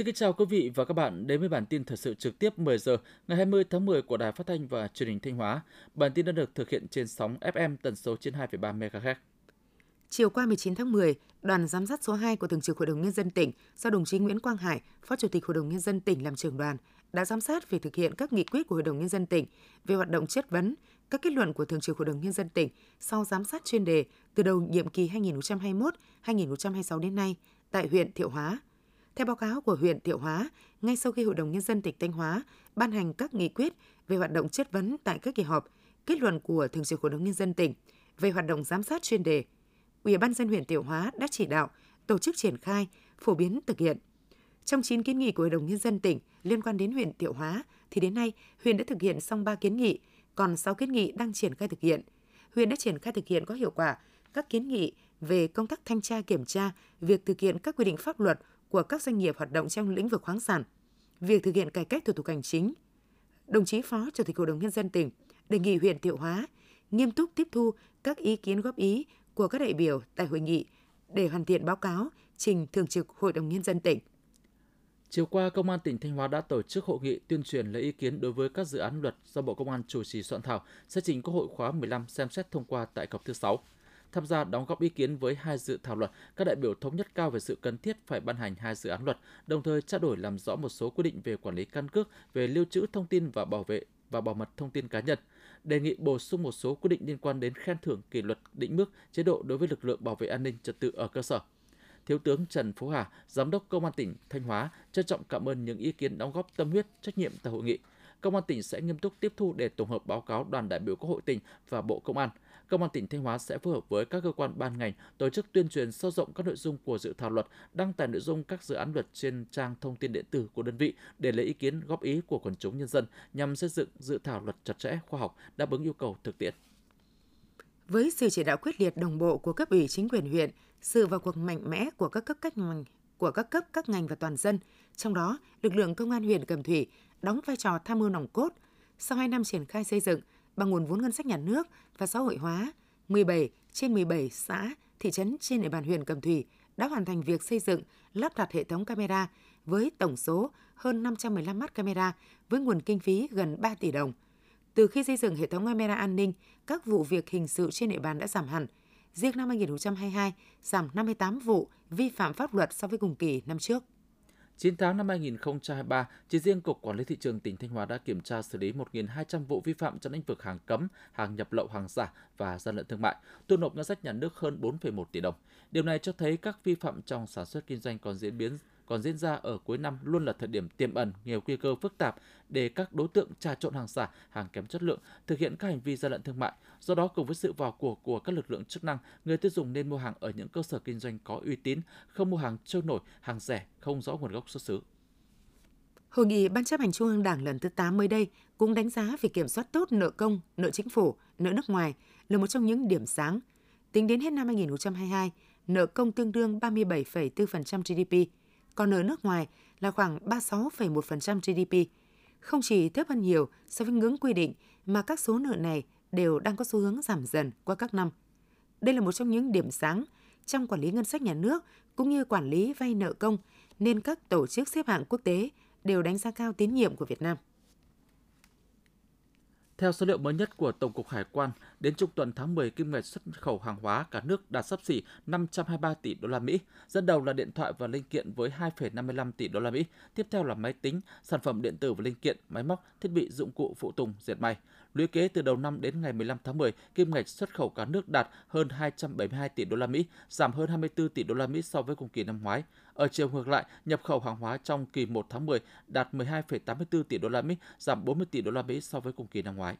Xin kính chào quý vị và các bạn đến với bản tin thời sự trực tiếp 10 giờ ngày 20 tháng 10 của Đài Phát thanh và Truyền hình Thanh Hóa. Bản tin đã được thực hiện trên sóng FM tần số trên 2,3 MHz. Chiều qua 19 tháng 10, đoàn giám sát số 2 của Thường trực Hội đồng Nhân dân tỉnh do đồng chí Nguyễn Quang Hải, Phó Chủ tịch Hội đồng Nhân dân tỉnh làm trưởng đoàn, đã giám sát việc thực hiện các nghị quyết của Hội đồng Nhân dân tỉnh về hoạt động chất vấn, các kết luận của Thường trực Hội đồng Nhân dân tỉnh sau giám sát chuyên đề từ đầu nhiệm kỳ 2021-2026 đến nay tại huyện Thiệu Hóa. Theo báo cáo của huyện Thiệu Hóa, ngay sau khi Hội đồng Nhân dân tỉnh Thanh Hóa ban hành các nghị quyết về hoạt động chất vấn tại các kỳ họp, kết luận của Thường trực Hội đồng Nhân dân tỉnh về hoạt động giám sát chuyên đề, Ủy ban dân huyện Thiệu Hóa đã chỉ đạo tổ chức triển khai, phổ biến thực hiện. Trong 9 kiến nghị của Hội đồng Nhân dân tỉnh liên quan đến huyện Thiệu Hóa, thì đến nay huyện đã thực hiện xong 3 kiến nghị, còn 6 kiến nghị đang triển khai thực hiện. Huyện đã triển khai thực hiện có hiệu quả các kiến nghị về công tác thanh tra kiểm tra, việc thực hiện các quy định pháp luật của các doanh nghiệp hoạt động trong lĩnh vực khoáng sản, việc thực hiện cải cách thủ tục hành chính. Đồng chí Phó Chủ tịch Hội đồng Nhân dân tỉnh đề nghị huyện Thiệu Hóa nghiêm túc tiếp thu các ý kiến góp ý của các đại biểu tại hội nghị để hoàn thiện báo cáo trình Thường trực Hội đồng Nhân dân tỉnh. Chiều qua, Công an tỉnh Thanh Hóa đã tổ chức hội nghị tuyên truyền lấy ý kiến đối với các dự án luật do Bộ Công an chủ trì soạn thảo, sẽ trình Quốc hội khóa 15 xem xét thông qua tại cọc thứ 6. Tham gia đóng góp ý kiến với hai dự thảo luật, các đại biểu thống nhất cao về sự cần thiết phải ban hành hai dự án luật, đồng thời trao đổi làm rõ một số quy định về quản lý căn cước, về lưu trữ thông tin và bảo vệ và bảo mật thông tin cá nhân. Đề nghị bổ sung một số quy định liên quan đến khen thưởng kỷ luật định mức chế độ đối với lực lượng bảo vệ an ninh trật tự ở cơ sở. Thiếu tướng Trần Phú Hà, Giám đốc Công an tỉnh Thanh Hóa trân trọng cảm ơn những ý kiến đóng góp tâm huyết, trách nhiệm tại hội nghị. Công an tỉnh sẽ nghiêm túc tiếp thu để tổng hợp báo cáo đoàn đại biểu Quốc hội tỉnh và Bộ Công an. Công an tỉnh Thanh Hóa sẽ phối hợp với các cơ quan ban ngành tổ chức tuyên truyền sâu rộng các nội dung của dự thảo luật, đăng tải nội dung các dự án luật trên trang thông tin điện tử của đơn vị để lấy ý kiến góp ý của quần chúng nhân dân nhằm xây dựng dự thảo luật chặt chẽ, khoa học, đáp ứng yêu cầu thực tiễn. Với sự chỉ đạo quyết liệt đồng bộ của cấp ủy chính quyền huyện, sự vào cuộc mạnh mẽ của các cấp các ngành của các cấp các ngành và toàn dân, trong đó lực lượng công an huyện Cẩm Thủy đóng vai trò tham mưu nòng cốt. Sau 2 năm triển khai xây dựng, bằng nguồn vốn ngân sách nhà nước và xã hội hóa, 17 trên 17 xã, thị trấn trên địa bàn huyện Cẩm Thủy đã hoàn thành việc xây dựng, lắp đặt hệ thống camera với tổng số hơn 515 mắt camera với nguồn kinh phí gần 3 tỷ đồng. Từ khi xây dựng hệ thống camera an ninh, các vụ việc hình sự trên địa bàn đã giảm hẳn. Riêng năm 2022, giảm 58 vụ vi phạm pháp luật so với cùng kỳ năm trước. 9 tháng năm 2023, chỉ riêng Cục Quản lý Thị trường tỉnh Thanh Hóa đã kiểm tra xử lý 1.200 vụ vi phạm trong lĩnh vực hàng cấm, hàng nhập lậu, hàng giả và gian lận thương mại, thu nộp ngân sách nhà nước hơn 4,1 tỷ đồng. Điều này cho thấy các vi phạm trong sản xuất kinh doanh còn diễn biến còn diễn ra ở cuối năm luôn là thời điểm tiềm ẩn nhiều nguy cơ phức tạp để các đối tượng trà trộn hàng giả, hàng kém chất lượng, thực hiện các hành vi gian lận thương mại. Do đó, cùng với sự vào cuộc của các lực lượng chức năng, người tiêu dùng nên mua hàng ở những cơ sở kinh doanh có uy tín, không mua hàng trôi nổi, hàng rẻ, không rõ nguồn gốc xuất xứ. Hội nghị Ban chấp hành Trung ương Đảng lần thứ 8 mới đây cũng đánh giá việc kiểm soát tốt nợ công, nợ chính phủ, nợ nước ngoài là một trong những điểm sáng. Tính đến hết năm 2022, nợ công tương đương 37,4% GDP, còn ở nước ngoài là khoảng 36,1% GDP. Không chỉ thấp hơn nhiều so với ngưỡng quy định mà các số nợ này đều đang có xu hướng giảm dần qua các năm. Đây là một trong những điểm sáng trong quản lý ngân sách nhà nước cũng như quản lý vay nợ công nên các tổ chức xếp hạng quốc tế đều đánh giá cao tín nhiệm của Việt Nam. Theo số liệu mới nhất của Tổng cục Hải quan, đến trung tuần tháng 10 kim ngạch xuất khẩu hàng hóa cả nước đạt sấp xỉ 523 tỷ đô la Mỹ, dẫn đầu là điện thoại và linh kiện với 2,55 tỷ đô la Mỹ, tiếp theo là máy tính, sản phẩm điện tử và linh kiện, máy móc, thiết bị dụng cụ phụ tùng, dệt may. Lũy kế từ đầu năm đến ngày 15 tháng 10, kim ngạch xuất khẩu cả nước đạt hơn 272 tỷ đô la Mỹ, giảm hơn 24 tỷ đô la Mỹ so với cùng kỳ năm ngoái. Ở chiều ngược lại, nhập khẩu hàng hóa trong kỳ 1 tháng 10 đạt 12,84 tỷ đô la Mỹ, giảm 40 tỷ đô la Mỹ so với cùng kỳ năm ngoái.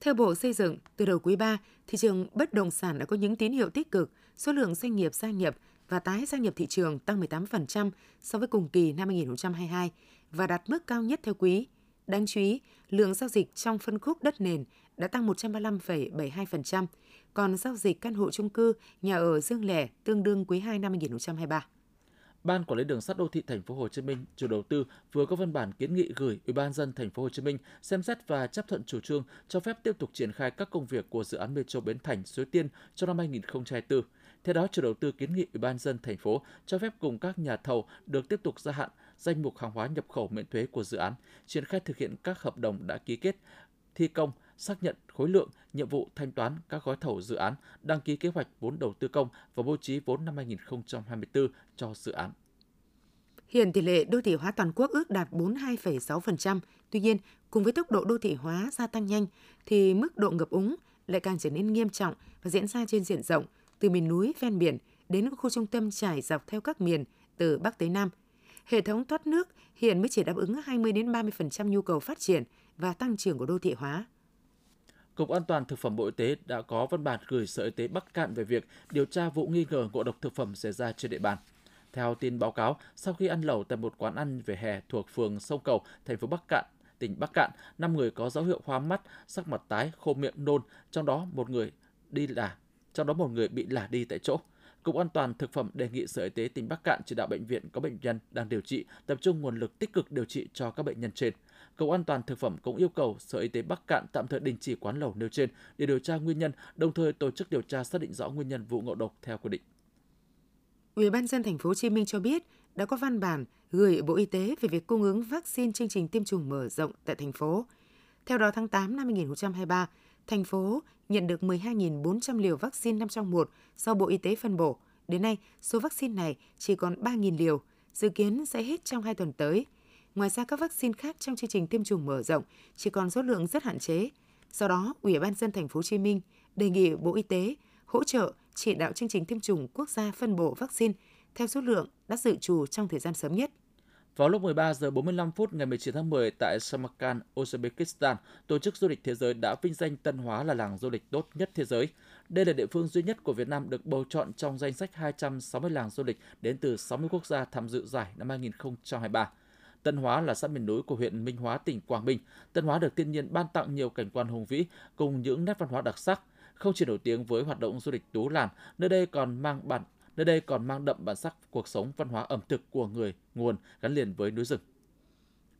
Theo Bộ Xây dựng, từ đầu quý 3, thị trường bất động sản đã có những tín hiệu tích cực, số lượng doanh nghiệp gia nhập và tái gia nhập thị trường tăng 18% so với cùng kỳ năm 2022 và đạt mức cao nhất theo quý. Đáng chú ý, lượng giao dịch trong phân khúc đất nền đã tăng 135,72%, còn giao dịch căn hộ chung cư, nhà ở riêng lẻ tương đương quý 2 năm 2023. Ban Quản lý Đường sắt đô thị Thành phố Hồ Chí Minh, chủ đầu tư vừa có văn bản kiến nghị gửi Ủy ban dân Thành phố Hồ Chí Minh xem xét và chấp thuận chủ trương cho phép tiếp tục triển khai các công việc của dự án Metro Bến Thành Suối Tiên cho năm 2024. Theo đó, chủ đầu tư kiến nghị Ủy ban dân thành phố cho phép cùng các nhà thầu được tiếp tục gia hạn danh mục hàng hóa nhập khẩu miễn thuế của dự án, triển khai thực hiện các hợp đồng đã ký kết, thi công, xác nhận khối lượng, nhiệm vụ thanh toán các gói thầu dự án, đăng ký kế hoạch vốn đầu tư công và bố trí vốn năm 2024 cho dự án. Hiện tỷ lệ đô thị hóa toàn quốc ước đạt 42,6%. Tuy nhiên, cùng với tốc độ đô thị hóa gia tăng nhanh, thì mức độ ngập úng lại càng trở nên nghiêm trọng và diễn ra trên diện rộng, từ miền núi ven biển đến khu trung tâm trải dọc theo các miền từ Bắc tới Nam. Hệ thống thoát nước hiện mới chỉ đáp ứng 20 đến 30% nhu cầu phát triển và tăng trưởng của đô thị hóa. Cục An toàn Thực phẩm Bộ Y tế đã có văn bản gửi Sở Y tế Bắc Cạn về việc điều tra vụ nghi ngờ ngộ độc thực phẩm xảy ra trên địa bàn. Theo tin báo cáo, sau khi ăn lẩu tại một quán ăn về hè thuộc phường Sông Cầu, thành phố Bắc Cạn, tỉnh Bắc Cạn, 5 người có dấu hiệu hoa mắt, sắc mặt tái, khô miệng nôn, trong đó một người đi là trong đó một người bị lả đi tại chỗ. Cục An toàn Thực phẩm đề nghị Sở Y tế tỉnh Bắc Cạn chỉ đạo bệnh viện có bệnh nhân đang điều trị tập trung nguồn lực tích cực điều trị cho các bệnh nhân trên. Cục An toàn Thực phẩm cũng yêu cầu Sở Y tế Bắc Cạn tạm thời đình chỉ quán lẩu nêu trên để điều tra nguyên nhân, đồng thời tổ chức điều tra xác định rõ nguyên nhân vụ ngộ độc theo quy định. Ủy ban dân thành phố Hồ Chí Minh cho biết đã có văn bản gửi Bộ Y tế về việc cung ứng vaccine chương trình tiêm chủng mở rộng tại thành phố. Theo đó tháng 8 năm 2023, thành phố nhận được 12.400 liều vaccine 5 trong 1 do Bộ Y tế phân bổ. Đến nay, số vaccine này chỉ còn 3.000 liều, dự kiến sẽ hết trong 2 tuần tới. Ngoài ra, các vaccine khác trong chương trình tiêm chủng mở rộng chỉ còn số lượng rất hạn chế. Do đó, Ủy ban dân thành phố Hồ Chí Minh đề nghị Bộ Y tế hỗ trợ chỉ đạo chương trình tiêm chủng quốc gia phân bổ vaccine theo số lượng đã dự trù trong thời gian sớm nhất. Vào lúc 13 giờ 45 phút ngày 19 tháng 10 tại Samarkand, Uzbekistan, Tổ chức Du lịch Thế giới đã vinh danh Tân Hóa là làng du lịch tốt nhất thế giới. Đây là địa phương duy nhất của Việt Nam được bầu chọn trong danh sách 260 làng du lịch đến từ 60 quốc gia tham dự giải năm 2023. Tân Hóa là xã miền núi của huyện Minh Hóa, tỉnh Quảng Bình. Tân Hóa được thiên nhiên ban tặng nhiều cảnh quan hùng vĩ cùng những nét văn hóa đặc sắc. Không chỉ nổi tiếng với hoạt động du lịch tú làn, nơi đây còn mang bản nơi đây còn mang đậm bản sắc cuộc sống văn hóa ẩm thực của người nguồn gắn liền với núi rừng.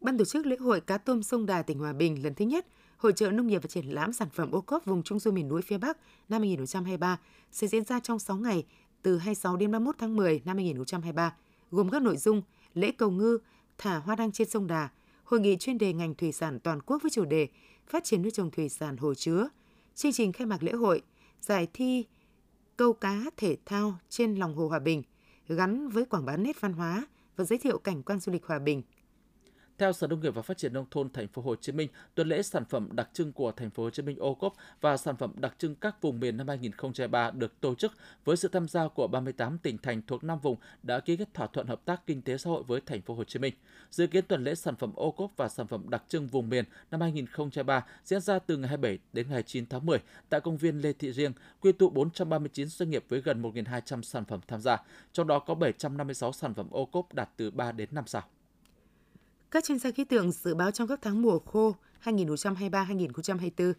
Ban tổ chức lễ hội cá tôm sông Đà tỉnh Hòa Bình lần thứ nhất Hội trợ nông nghiệp và triển lãm sản phẩm ô cốp vùng Trung du miền núi phía Bắc năm 2023 sẽ diễn ra trong 6 ngày từ 26 đến 31 tháng 10 năm 2023, gồm các nội dung lễ cầu ngư, thả hoa đăng trên sông Đà, hội nghị chuyên đề ngành thủy sản toàn quốc với chủ đề phát triển nuôi trồng thủy sản hồ chứa, chương trình khai mạc lễ hội, giải thi câu cá thể thao trên lòng hồ Hòa Bình gắn với quảng bá nét văn hóa và giới thiệu cảnh quan du lịch Hòa Bình theo Sở Nông nghiệp và Phát triển nông thôn thành phố Hồ Chí Minh, tuần lễ sản phẩm đặc trưng của thành phố Hồ Chí Minh ô cốp và sản phẩm đặc trưng các vùng miền năm 2023 được tổ chức với sự tham gia của 38 tỉnh thành thuộc năm vùng đã ký kết thỏa thuận hợp tác kinh tế xã hội với thành phố Hồ Chí Minh. Dự kiến tuần lễ sản phẩm ô cốp và sản phẩm đặc trưng vùng miền năm 2023 diễn ra từ ngày 27 đến ngày 9 tháng 10 tại công viên Lê Thị Riêng, quy tụ 439 doanh nghiệp với gần 1.200 sản phẩm tham gia, trong đó có 756 sản phẩm ô cốp đạt từ 3 đến 5 sao. Các chuyên gia khí tượng dự báo trong các tháng mùa khô 2023-2024,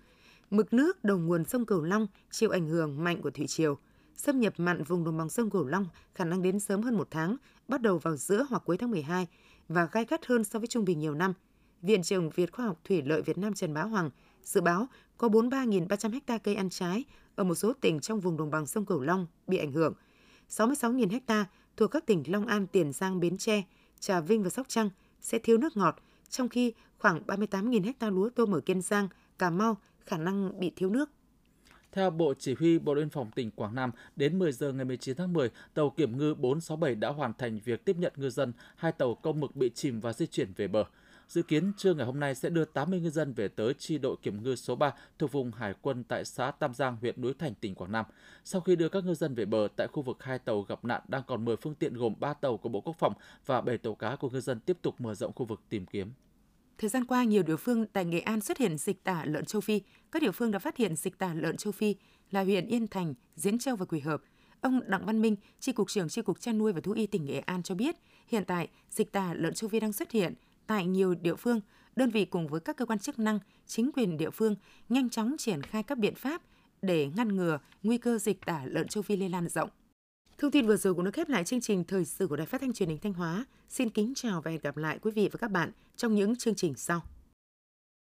mực nước đầu nguồn sông Cửu Long chịu ảnh hưởng mạnh của thủy triều. Xâm nhập mặn vùng đồng bằng sông Cửu Long khả năng đến sớm hơn một tháng, bắt đầu vào giữa hoặc cuối tháng 12 và gai gắt hơn so với trung bình nhiều năm. Viện trưởng Viện Khoa học Thủy lợi Việt Nam Trần Bá Hoàng dự báo có 43.300 ha cây ăn trái ở một số tỉnh trong vùng đồng bằng sông Cửu Long bị ảnh hưởng. 66.000 ha thuộc các tỉnh Long An, Tiền Giang, Bến Tre, Trà Vinh và Sóc Trăng – sẽ thiếu nước ngọt, trong khi khoảng 38.000 ha lúa tôm ở Kiên Giang, Cà Mau khả năng bị thiếu nước. Theo Bộ Chỉ huy Bộ đội biên phòng tỉnh Quảng Nam, đến 10 giờ ngày 19 tháng 10, tàu kiểm ngư 467 đã hoàn thành việc tiếp nhận ngư dân, hai tàu công mực bị chìm và di chuyển về bờ. Dự kiến trưa ngày hôm nay sẽ đưa 80 ngư dân về tới chi đội kiểm ngư số 3 thuộc vùng Hải quân tại xã Tam Giang, huyện Núi Thành, tỉnh Quảng Nam. Sau khi đưa các ngư dân về bờ, tại khu vực hai tàu gặp nạn đang còn 10 phương tiện gồm 3 tàu của Bộ Quốc phòng và 7 tàu cá của ngư dân tiếp tục mở rộng khu vực tìm kiếm. Thời gian qua, nhiều địa phương tại Nghệ An xuất hiện dịch tả lợn châu Phi. Các địa phương đã phát hiện dịch tả lợn châu Phi là huyện Yên Thành, Diễn Châu và Quỳ Hợp. Ông Đặng Văn Minh, Tri cục trưởng Tri cục chăn nuôi và thú y tỉnh Nghệ An cho biết, hiện tại dịch tả lợn châu Phi đang xuất hiện tại nhiều địa phương, đơn vị cùng với các cơ quan chức năng, chính quyền địa phương nhanh chóng triển khai các biện pháp để ngăn ngừa nguy cơ dịch tả lợn châu Phi lây lan rộng. Thông tin vừa rồi cũng đã khép lại chương trình thời sự của Đài Phát thanh Truyền hình Thanh Hóa. Xin kính chào và hẹn gặp lại quý vị và các bạn trong những chương trình sau.